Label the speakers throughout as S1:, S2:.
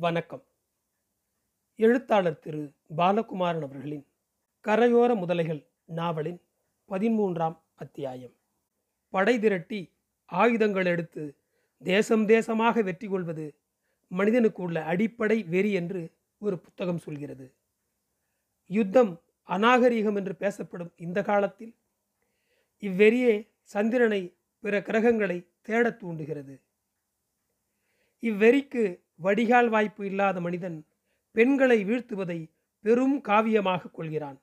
S1: வணக்கம். எழுத்தாளர் திரு. பாலகுமாரன் அவர்களின் கரையோர முதலைகள் நாவலின் பதிமூன்றாம் அத்தியாயம். படை திரட்டி ஆயுதங்கள் எடுத்து தேசம் தேசமாக வெற்றி கொள்வது மனிதனுக்கு உள்ள அடிப்படை வெறி என்று ஒரு புத்தகம் சொல்கிறது. யுத்தம் அநாகரீகம் என்று பேசப்படும் இந்த காலத்தில் இவ்வெறியே சந்திரனை பிற கிரகங்களை தேடத் தூண்டுகிறது. இவ்வெறிக்கு வடிகால் வாய்ப்பு இல்லாத மனிதன் பெண்களை வீழ்த்துவதை பெரும் காவியமாக கொள்கிறான்.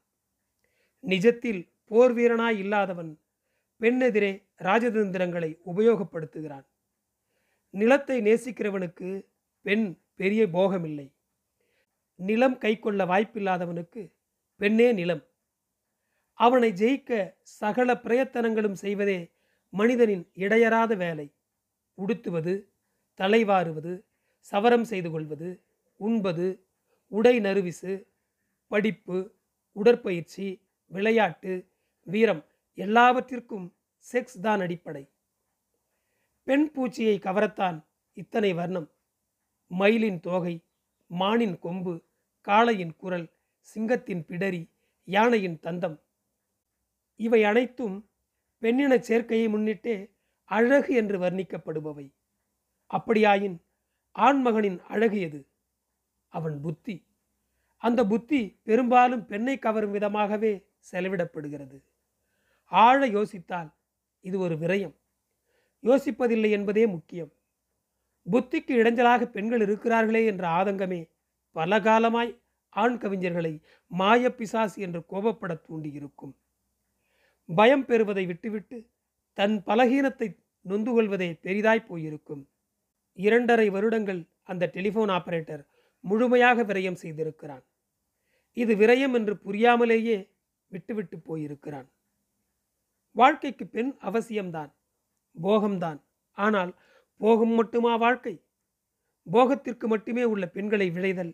S1: நிஜத்தில் போர் வீரனாய் இல்லாதவன் பெண்ணெதிரே ராஜதந்திரங்களை உபயோகப்படுத்துகிறான். நிலத்தை நேசிக்கிறவனுக்கு பெண் பெரிய போகமில்லை. நிலம் கைக்கொள்ள வாய்ப்பில்லாதவனுக்கு பெண்ணே நிலம். அவனை ஜெயிக்க சகல பிரயத்தனங்களும் செய்வதே மனிதனின் இடையறாத வேலை. உடுத்துவது தலைவாறுவது சவரம் செய்து கொள்வது உண்பது உடை நறுவிசு படிப்பு உடற்பயிற்சி விளையாட்டு வீரம் எல்லாவற்றிற்கும் செக்ஸ் தான் அடிப்படை. பெண் பூச்சியை கவரத்தான் இத்தனை வர்ணம். மயிலின் தோகை மானின் கொம்பு காளையின் குரல் சிங்கத்தின் பிடரி யானையின் தந்தம். இவை அனைத்தும் பெண்ணினச் சேர்க்கையை முன்னிட்டே அழகு என்று வர்ணிக்கப்படுபவை. அப்படியாயின் ஆண்மகனின் அழகு எது? அவன் புத்தி. அந்த புத்தி பெரும்பாலும் பெண்ணை கவரும் விதமாகவே செலவிடப்படுகிறது. ஆழ யோசித்தால் இது ஒரு விரயம். யோசிப்பதில்லை என்பதே முக்கியம். புத்திக்கு இடைஞ்சலாக பெண்கள் இருக்கிறார்களே என்ற ஆதங்கமே பல காலமாய் ஆண் கவிஞர்களை மாய பிசாசு என்று கோபப்பட தூண்டியிருக்கும். பயம் பெறுவதை விட்டுவிட்டு தன் பலகீனத்தை நொந்து கொள்வதே பெரிதாய் போயிருக்கும். இரண்டரை வருடங்கள் அந்த டெலிஃபோன் ஆபரேட்டர் முழுமையாக விரயம் செய்திருக்கிறான். இது விரயம் என்று புரியாமலேயே விட்டுவிட்டு போயிருக்கிறான். வாழ்க்கைக்கு பெண் அவசியம்தான் போகம்தான். ஆனால் போகம் மட்டுமா வாழ்க்கை? போகத்திற்கு மட்டுமே உள்ள பெண்களை விளைதல்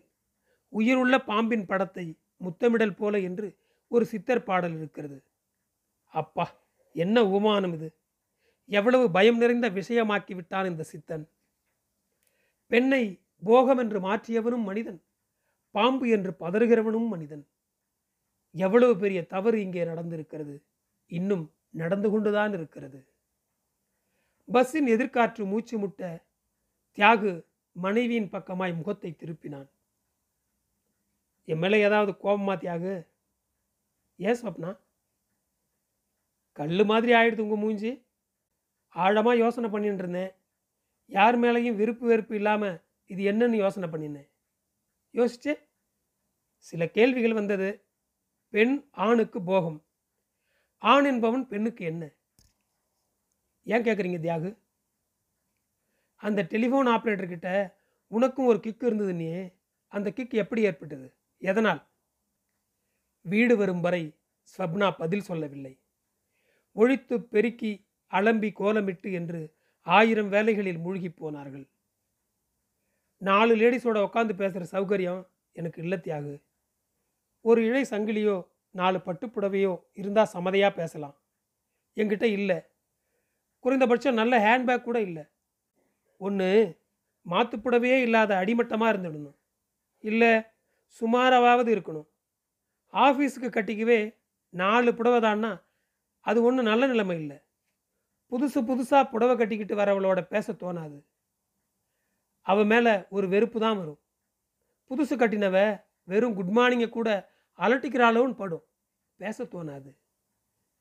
S1: உயிருள்ள பாம்பின் படத்தை முத்தமிடல் போல என்று ஒரு சித்தர் பாடல் இருக்கிறது. அப்பா என்ன உமானம் இது? எவ்வளவு பயம் நிறைந்த விஷயமாக்கி விட்டான் இந்த சித்தன். பெண்ணை போகம் என்று மாற்றியவனும் மனிதன் பாம்பு என்று பதறுகிறவனும் மனிதன். எவ்வளவு பெரிய தவறு இங்கே நடந்திருக்கிறது இன்னும் நடந்து கொண்டுதான் இருக்கிறது. பஸ்ஸின் எதிர்காற்று மூச்சு முட்ட தியாகு மனைவியின் பக்கமாய் முகத்தை திருப்பினான். என் மேலே ஏதாவது கோபமா தியாகு? ஏன் ஸ்வப்னா? கல் மாதிரி ஆயிடுது உங்கள் மூஞ்சி. ஆழமாக யோசனை பண்ணிட்டு இருந்தேன். யார் மேலேயும் விருப்பு வெறுப்பு இல்லாமல் இது என்னன்னு யோசனை பண்ணினேன். யோசிச்சு சில கேள்விகள் வந்தது. பெண் ஆணுக்கு போகம். ஆண் என்பவன் பெண்ணுக்கு என்ன? ஏன் கேட்குறீங்க தியாகு? அந்த டெலிஃபோன் ஆப்ரேட்டர்கிட்ட உனக்கும் ஒரு கிக் இருந்தது நீ. அந்த கிக் எப்படி ஏற்பட்டது? எதனால்? வீடு வரும் வரை ஸ்வப்னா பதில் சொல்லவில்லை. ஒழித்து பெருக்கி அலம்பி கோலமிட்டு என்று ஆயிரம் வேலைகளில் மூழ்கி போனார்கள். நாலு லேடிஸோட உட்காந்து பேசுகிற சௌகரியம் எனக்கு இல்லை தியாகு. ஒரு இழை சங்கிலியோ நாலு பட்டுப்புடவையோ இருந்தால் சமதையாக பேசலாம். என்கிட்ட இல்லை. குறைந்தபட்சம் நல்ல ஹேண்ட்பேக் கூட இல்லை. ஒன்று மாத்துப்புடவையே இல்லாத அடிமட்டமாக இருந்துடணும். இல்லை சுமாராவது இருக்கணும். ஆஃபீஸுக்கு கட்டிக்கவே நாலு புடவை தான்னா அது ஒன்றும் நல்ல நிலைமை இல்லை. புதுசு புதுசாக புடவை கட்டிக்கிட்டு வரவளோட பேச தோணாது. அவ மேலே ஒரு வெறுப்பு தான் வரும். புதுசு கட்டினவ வெறும் குட் மார்னிங்கை கூட அலட்டிக்கிறாளோன்னு படும். பேச தோணாது.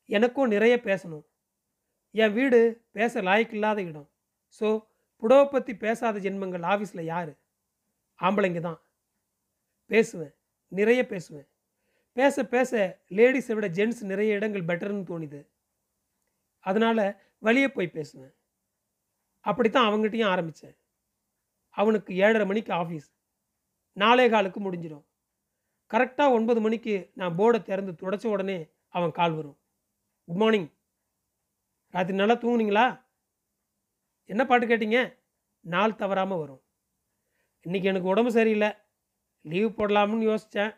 S1: எனக்கும் நிறைய பேசணும். என் வீடு பேச லாய்க்கில்லாத இடம். ஸோ புடவை பற்றி பேசாத ஜென்மங்கள் ஆஃபீஸில் யார்? ஆம்பளைங்க தான். பேசுவேன். நிறைய பேசுவேன். பேச பேச லேடிஸை விட ஜென்ட்ஸ் நிறைய இடங்கள் பெட்டர்னு தோணுது. அதனால் வெளியே போய் பேசுவேன். அப்படித்தான் அவங்ககிட்டயும் ஆரம்பித்தேன் அவனுக்கு ஏழரை மணிக்கு ஆஃபீஸ் நாலே காலுக்கு முடிஞ்சிடும். கரெக்டாக ஒன்பது மணிக்கு நான் போர்டை திறந்து துடைச்ச உடனே அவன் கால் வரும். குட் மார்னிங் ராத்திரி நல்லா தூங்குனீங்களா? என்ன பாட்டு கேட்டீங்க? நாள் தவறாமல் வரும். இன்றைக்கி எனக்கு உடம்பு சரியில்லை. லீவ் போடலாம்னு யோசித்தேன்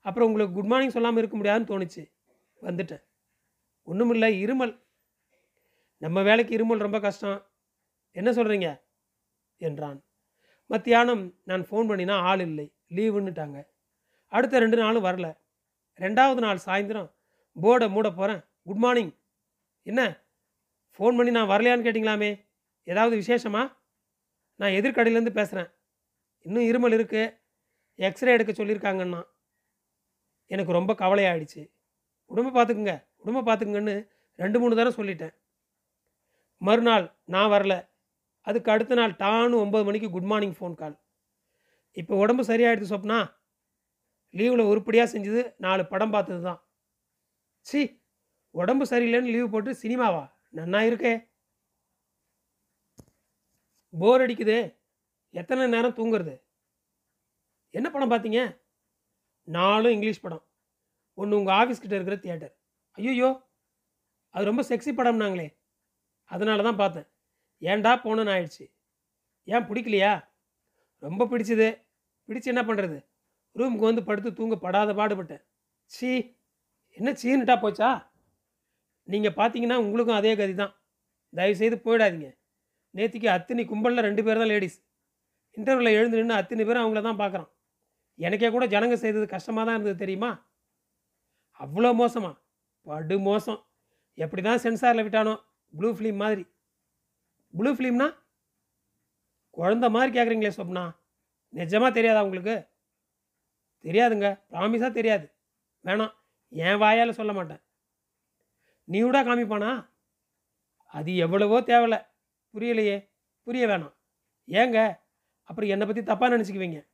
S1: அப்புறம் உங்களுக்கு குட் மார்னிங் சொல்லாமல் இருக்க முடியாதுன்னு தோணுச்சு. வந்துட்டேன். ஒன்றுமில்லை இருமல். நம்ம வேலைக்கு இருமல் ரொம்ப கஷ்டம். என்ன சொல்கிறீங்க என்றான். மத்தியானம் நான் ஃபோன் பண்ணினா ஆள் இல்லை. லீவுன்னுட்டாங்க அடுத்த ரெண்டு நாளும் வரல. ரெண்டாவது நாள் சாயந்தரம் போர்டை மூட போகிறேன் குட் மார்னிங் என்ன? ஃபோன் பண்ணி நான் வரலையான்னு கேட்டிங்களாமே? ஏதாவது விசேஷமா? நான் எதிர்கடையிலேருந்து பேசுகிறேன் இன்னும் இருமல் இருக்குது எக்ஸ்ரே எடுக்க சொல்லியிருக்காங்கண்ணா எனக்கு ரொம்ப கவலையாயிடுச்சு. உடம்பை பார்த்துக்குங்க. உடம்பை பார்த்துக்குங்கன்னு ரெண்டு மூணு தடவை சொல்லிட்டேன். மறுநாள் நான் வரல. அதுக்கு அடுத்த நாள் டானு ஒம்பது மணிக்கு குட் மார்னிங் ஃபோன் கால் இப்போ உடம்பு சரியாயிடுது சொப்னா லீவில் உருப்படியாக செஞ்சது நாலு படம் பார்த்தது தான் சி உடம்பு சரியில்லைன்னு லீவு போட்டு சினிமாவா? நன்னா இருக்கே. போர் அடிக்குதே. எத்தனை நேரம் தூங்குறது? என்ன படம் பார்த்தீங்க? நாலும் இங்கிலீஷ் படம். ஒன்று உங்கள் ஆஃபீஸ்கிட்ட இருக்கிற தியேட்டர் ஐயோ அது ரொம்ப செக்ஸி படம்னாங்களே. அதனால தான் பார்த்தேன். ஏன்டா போகணுன்னு ஆயிடுச்சு. ஏன் பிடிக்கலையா? ரொம்ப பிடிச்சது. பிடிச்சு என்ன பண்ணுறது ரூமுக்கு வந்து படுத்து தூங்க படாத பாடுபட்டேன். சீ என்ன சீனுட்டா போச்சா? நீங்கள் பார்த்தீங்கன்னா உங்களுக்கும் அதே கதி தான். தயவுசெய்து போயிடாதீங்க. நேற்றுக்கு அத்தினி கும்பலில் ரெண்டு பேர் தான் லேடிஸ் இன்டர்வியூவில் எழுந்து நின்று அத்தனை பேரும் அவங்கள தான் பார்க்குறான். எனக்கே கூட ஜனங்க செய்தது கஷ்டமாக தான் இருந்தது தெரியுமா? அவ்வளோ மோசமா. படு மோசம். எப்படி தான் சென்சாரில் விட்டானோ. ப்ளூ ஃபிலிம் மாதிரி. ப்ளூ ஃபிலிம்னா குழந்த மாதிரி கேட்குறீங்களே சொப்னா. நிஜமாக தெரியாதா உங்களுக்கு? தெரியாதுங்க. ப்ராமிஸாக தெரியாது. வேணாம். என் வாயால் சொல்ல மாட்டேன். நீ கூட காமிப்பானா? அது எவ்வளவோ தேவையில்ல புரியலையே. புரிய வேணாம். ஏங்க? அப்புறம் என்னை பற்றி தப்பாக நினச்சிக்குவீங்க.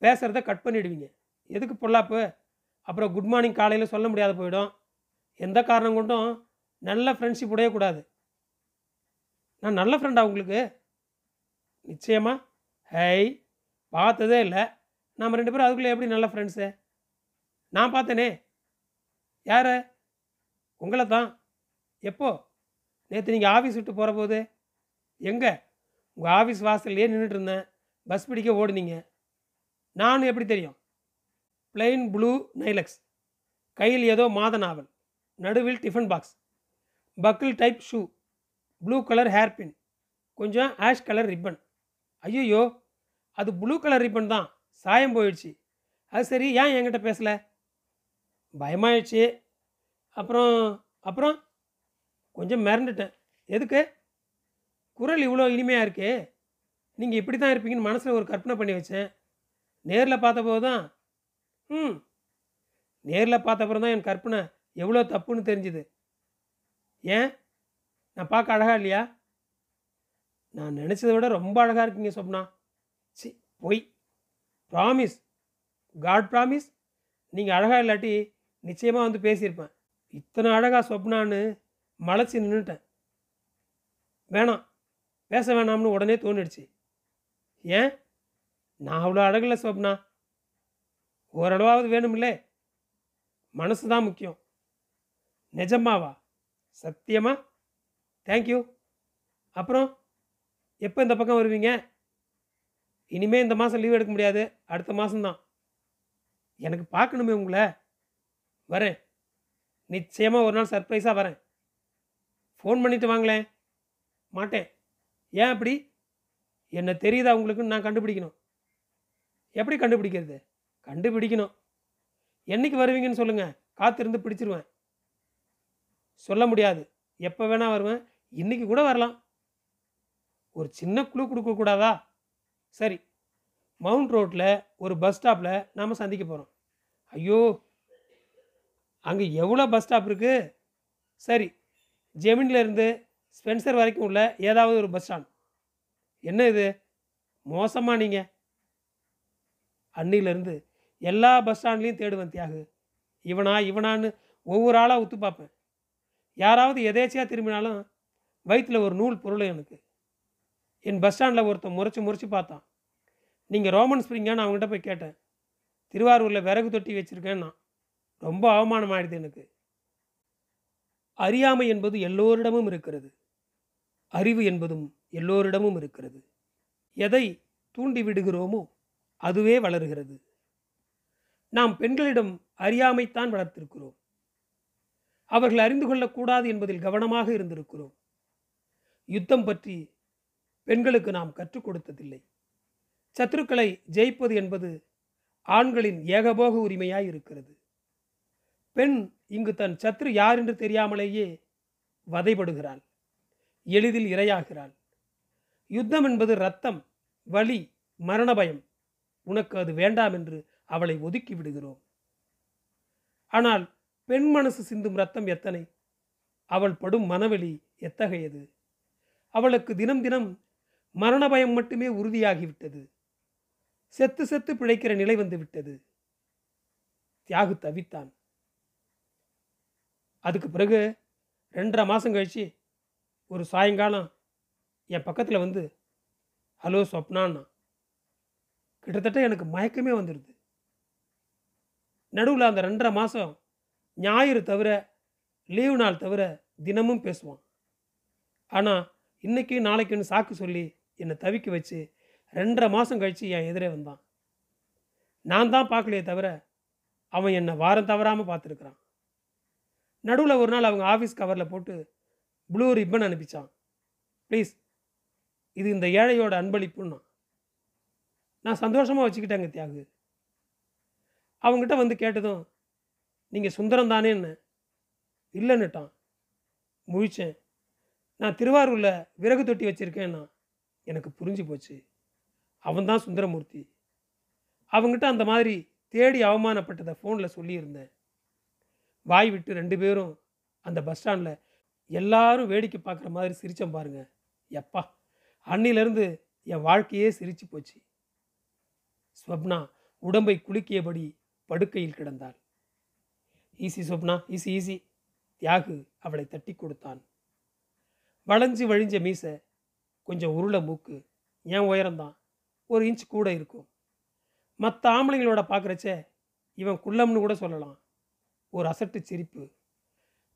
S1: பேசுகிறத கட் பண்ணிவிடுவீங்க எதுக்கு பொல்லாப்பு? அப்புறம் குட் மார்னிங் காலையில் சொல்ல முடியாத போயிடும். எந்த காரணம் கொண்டும் நல்ல ஃப்ரெண்ட்ஷிப் உடையக்கூடாது நான் நல்ல ஃப்ரெண்டா உங்களுக்கு? நிச்சயமா. ஹை பார்த்ததே இல்லை. நாம் ரெண்டு பேரும் அதுக்குள்ளே எப்படி நல்ல ஃப்ரெண்ட்ஸு நான் பார்த்தேனே. யார்? உங்களை தான். எப்போ? நேற்று நீங்கள் ஆஃபீஸ் விட்டு போகிற போது எங்கே? உங்கள் ஆஃபீஸ் வாசல்லையே நின்றுட்டு இருந்தேன். பஸ் பிடிக்க ஓடுனீங்க. நானும் எப்படி தெரியும்? பிளெயின் ப்ளூ நைலக்ஸ் கையில் ஏதோ மாத நாவல் நடுவில் tiffin box buckle type shoe blue colour hair pin கொஞ்சம் ஆஷ் கலர் ரிப்பன் ஐயோ அது ப்ளூ கலர் ரிப்பன் தான். சாயம் போயிடுச்சு. அது சரி ஏன் என்கிட்ட பேசலை? பயமாயிடுச்சு. அப்புறம் அப்புறம் கொஞ்சம் மிரண்டுட்டேன். எதுக்கு? குரல் இவ்வளோ இனிமையாக இருக்கே. நீங்கள் இப்படி தான் இருப்பீங்கன்னு மனசில் ஒரு கற்பனை பண்ணி வச்சேன். நேரில் பார்த்தபோது தான் ம் நேரில் பார்த்தப்பறம் தான் என் கற்பனை எவ்வளோ தப்புன்னு தெரிஞ்சுது. ஏன்? நான் பார்க்க அழகா இல்லையா? நான் நினச்சதை விட ரொம்ப அழகாக இருக்கீங்க சொப்னா. சி பொய். ப்ராமிஸ் காட் ப்ராமிஸ் நீங்கள் அழகாக இல்லாட்டி நிச்சயமாக வந்து பேசியிருப்பேன். இத்தனை அழகாக சொப்னான்னு மலைச்சி நின்றுட்டேன் வேணாம். பேச வேணாம்னு உடனே தோணிடுச்சு. ஏன்? நான் அவ்வளோ அழகில்ல சொப்னா. ஓரளவாவது வேணுமில்லே. மனசு தான் முக்கியம். நிஜமாவா? சத்தியமா? தேங்க்யூ அப்புறம் எப்போ இந்த பக்கம் வருவீங்க? இனிமே இந்த மாதம் லீவ் எடுக்க முடியாது. அடுத்த மாதம்தான் எனக்கு பார்க்கணுமே உங்களை. வரேன். நிச்சயமாக ஒரு நாள் சர்ப்ரைஸாக வரேன். ஃபோன் பண்ணிட்டு வாங்களேன். மாட்டேன். ஏன் அப்படி? என்ன தெரியுதா உங்களுக்குன்னு நான் கண்டுபிடிக்கணும். எப்படி கண்டுபிடிக்கிறது? கண்டுபிடிக்கணும். என்னைக்கு வருவீங்கன்னு சொல்லுங்கள் காத்திருந்து பிடிச்சிருவேன். சொல்ல முடியாது. எப்போ வேணால் வருவேன். இன்றைக்கி கூட வரலாம். ஒரு சின்ன குழு கொடுக்கக்கூடாதா சரி. மவுண்ட் ரோட்டில் ஒரு பஸ் ஸ்டாப்பில் நாம் சந்திக்க போகிறோம் ஐயோ! அங்கே எவ்வளோ பஸ் ஸ்டாப் இருக்குது சரி. ஜெமின்லேருந்து ஸ்பென்சர் வரைக்கும் உள்ள ஏதாவது ஒரு பஸ் ஸ்டாண்ட் என்ன இது? மோசமாக நீங்கள் அன்னிலேருந்து எல்லா பஸ் ஸ்டாண்ட்லேயும் தேடுவேன் தியாகு. இவனா இவனான்னு ஒவ்வொரு ஆளாக ஒத்து பார்ப்பேன். யாராவது எதேச்சியாக திரும்பினாலும் வயிற்றில் ஒரு நூல் பொருள் எனக்கு. என் பஸ் ஸ்டாண்டில் ஒருத்தன் முறைச்சி முறைச்சி பார்த்தான். நீங்கள் ரோமன் ஸ்ப்ரிங்கான்னு அவங்ககிட்ட போய் கேட்டேன். திருவாரூரில் விறகு தொட்டி வச்சுருக்கேன்னா ரொம்ப அவமானம் ஆயிடுது எனக்கு. அறியாமை என்பது எல்லோரிடமும் இருக்கிறது. அறிவு என்பதும் எல்லோரிடமும் இருக்கிறது. எதை தூண்டி விடுகிறோமோ அதுவே வளருகிறது. நாம் பெண்களிடம் அறியாமைத்தான் வளர்த்திருக்கிறோம். அவர்கள் அறிந்து கொள்ளக்கூடாது என்பதில் கவனமாக இருந்திருக்கிறோம். யுத்தம் பற்றி பெண்களுக்கு நாம் கற்றுக் கொடுத்ததில்லை. சத்துருக்களை ஜெயிப்பது என்பது ஆண்களின் ஏகபோக உரிமையாய் இருக்கிறது. பெண் இங்கு தன் சத்ரு யார் என்று தெரியாமலேயே வதைபடுகிறாள். எளிதில் இரையாகிறாள். யுத்தம் என்பது ரத்தம் வலி மரண பயம் உனக்கு அது வேண்டாம் என்று அவளை ஒதுக்கி விடுகிறோம். ஆனால் பெண் மனசு சிந்தும் ரத்தம் எத்தனை? அவள் படும் மனவெளி எத்தகையது? அவளுக்கு தினம் தினம் மரண பயம் மட்டுமே உறுதியாகிவிட்டது. செத்து செத்து பிழைக்கிற நிலை வந்து விட்டது. தியாகு தவித்தான். அதுக்கு பிறகு ரெண்டரை மாதம் கழிச்சு ஒரு சாயங்காலம் என் பக்கத்தில் வந்து ஹலோ சொப்னான்னா கிட்டத்தட்ட எனக்கு மயக்கமே வந்துடுது நடுவில் அந்த ரெண்டரை மாதம் ஞாயிறு தவிர லீவு நாள் தவிர தினமும் பேசுவான். ஆனால் இன்னைக்கு நாளைக்குன்னு சாக்கு சொல்லி என்னை தவிக்க வச்சு ரெண்டரை மாதம் கழித்து என் எதிரே வந்தான். நான் தான் பார்க்கலையே தவிர அவன் என்னை வாரம் தவறாமல் பார்த்துருக்குறான். நடுவில் ஒரு நாள் அவங்க ஆஃபீஸ் கவரில் போட்டு ப்ளூ ரிப்பன் அனுப்பிச்சான். ப்ளீஸ் இது இந்த ஏழையோட அன்பளிப்புன்னா. நான் சந்தோஷமாக வச்சுக்கிட்டேங்க தியாகு. அவங்ககிட்ட வந்து கேட்டதும் நீங்கள் சுந்தரம் தானேன்னு இல்லைன்னுட்டான். முழிச்சேன். நான் திருவாரூரில் விறகு தொட்டி வச்சுருக்கேன்னா எனக்கு புரிஞ்சு போச்சு. அவன்தான் சுந்தரமூர்த்தி. அவங்ககிட்ட அந்த மாதிரி தேடி அவமானப்பட்டதை ஃபோனில் சொல்லியிருந்தேன். வாய் விட்டு ரெண்டு பேரும் அந்த பஸ் ஸ்டாண்டில் எல்லாரும் வேடிக்கை பார்க்குற மாதிரி சிரித்தம் பாருங்க. எப்பா அன்னிலேருந்து என் வாழ்க்கையே சிரிச்சு போச்சு. ஸ்வப்னா உடம்பை குலுக்கியபடி படுக்கையில் கிடந்தாள். Easy Swapna easy easy. Thiyagu அவளை தட்டி கொடுத்தான். வளைஞ்சு வழிஞ்ச மீசை கொஞ்சம் உருளை மூக்கு ஏன் உயரம்தான்? ஒரு இன்ச் கூட இருக்கும். மற்ற ஆம்பளைங்களோட பார்க்குறச்ச இவன் குள்ளம்னு கூட சொல்லலாம். ஒரு அசட்டு சிரிப்பு.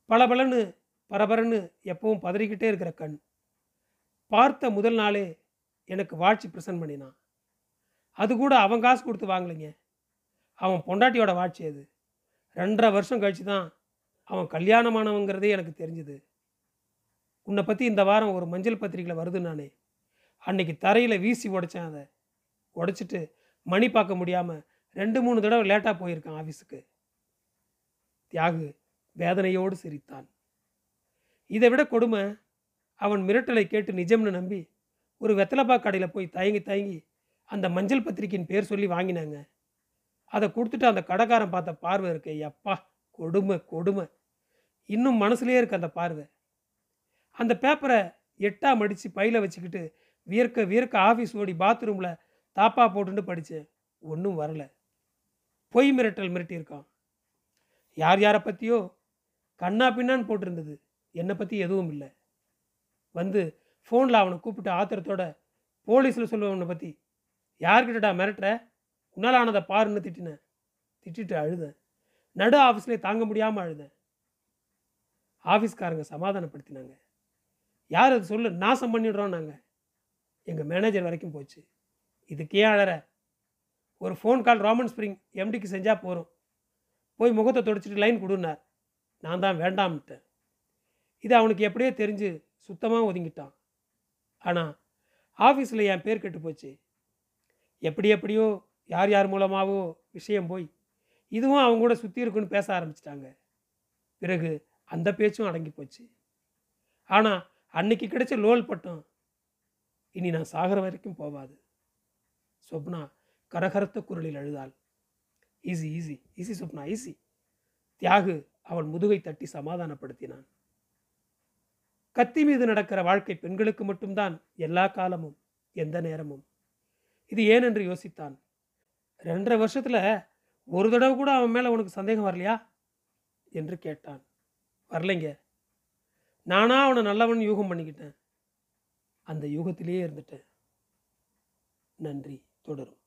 S1: பளபளன்னு பரபரன்னு எப்பவும் பதறிக்கிட்டே இருக்கிற கண். பார்த்த முதல் நாளே எனக்கு வாட்சி ப்ரெசன்ட் பண்ணினான். அது கூட அவன் காசு கொடுத்து வாங்கலைங்க. அவன் பொண்டாட்டியோட வாழ்ச்சி அது. ரெண்டரை வருஷம் கழிச்சு தான் அவன் கல்யாணமானவங்கிறதே எனக்கு தெரிஞ்சுது. உன்னை பற்றி இந்த வாரம் ஒரு மஞ்சள் பத்திரிக்கையில் வருது நானே. அன்னைக்கு தரையில் வீசி உடைச்சேன் அதை. உடைச்சிட்டு மணி பார்க்க முடியாமல் ரெண்டு மூணு தடவை லேட்டாக போயிருக்கான் ஆஃபீஸுக்கு தியாகு வேதனையோடு சிரித்தான். இதை விட கொடுமை அவன் மிரட்டலை கேட்டு நிஜம்னு நம்பி ஒரு வெத்தலைப்பா கடையில் போய் தயங்கி தயங்கி அந்த மஞ்சள் பத்திரிக்கையின் பேர் சொல்லி வாங்கினாங்க. அதை கொடுத்துட்டு அந்த கடைக்காரன் பார்த்த பார்வை இருக்கு எப்பா கொடுமை கொடுமை. இன்னும் மனசுலேயே இருக்கு அந்த பார்வை. அந்த பேப்பரை எட்டா மடித்து பையில் வச்சுக்கிட்டு வியர்க்க வியர்க்க ஆஃபீஸ் ஓடி பாத்ரூமில் தாப்பா போட்டுன்னு படித்தேன் ஒன்றும் வரல. பொய் மிரட்டல் மிரட்டியிருக்கான். யார் யாரை பற்றியோ கண்ணா பின்னான்னு போட்டிருந்தது. என்னை பற்றி எதுவும் இல்லை. வந்து ஃபோனில் அவனை கூப்பிட்டு ஆத்திரத்தோட போலீஸில் சொல்லுவவனை பற்றி யார்கிட்டடா மிரட்டுற? உன்னால் ஆனதை பாருன்னு திட்டினேன். திட்டிட்டு அழுதேன். நடு ஆஃபீஸ்லேயே தாங்க முடியாமல் அழுதேன். ஆஃபீஸ்காரங்க சமாதானப்படுத்தினாங்க. யார் அது சொல்லு நாசம் பண்ணிடுறோம் நாங்கள் எங்கள் மேனேஜர் வரைக்கும் போச்சு. இதுக்கே அழற ஒரு ஃபோன் கால் ராமன் ஸ்ப்ரிங் எம்டிக்கு செஞ்சால் போகிறோம் போய் முகத்தை தொடச்சிட்டு லைன் கொடுன்னார். நான் தான் வேண்டாம்ட்டேன் இது அவனுக்கு எப்படியோ தெரிஞ்சு சுத்தமாக ஒதுங்கிட்டான். ஆனால் ஆஃபீஸில் என் பேர் கெட்டு போச்சு. எப்படி எப்படியோ யார் யார் மூலமாகவோ விஷயம் போய் இதுவும் அவங்க கூட சுற்றி இருக்குன்னு பேச ஆரம்பிச்சிட்டாங்க. பிறகு அந்த பேச்சும் அடங்கி போச்சு. ஆனால் அன்னைக்கு கிடைச்ச லோல் பட்டம் இனி நான் சாகர வரைக்கும் போவாது. சொப்னா கரகரத்த குரலில் அழுதாள். Easy easy easy Swapna easy Thiyagu அவன் முதுகை தட்டி சமாதானப்படுத்தினான். கத்தி மீது நடக்கிற வாழ்க்கை பெண்களுக்கு மட்டும்தான் எல்லா காலமும் எந்த நேரமும். இது ஏனென்று யோசித்தான். ரெண்டரை வருஷத்தில் ஒரு தடவை கூட அவன் மேலே உனக்கு சந்தேகம் வரலையா? என்று கேட்டான். வரலைங்க. நானா அவனை நல்லவன் யூகம் பண்ணிக்கிட்டேன். அந்த யூகத்திலேயே இருந்துட்டேன். நன்றி. தொடரும்.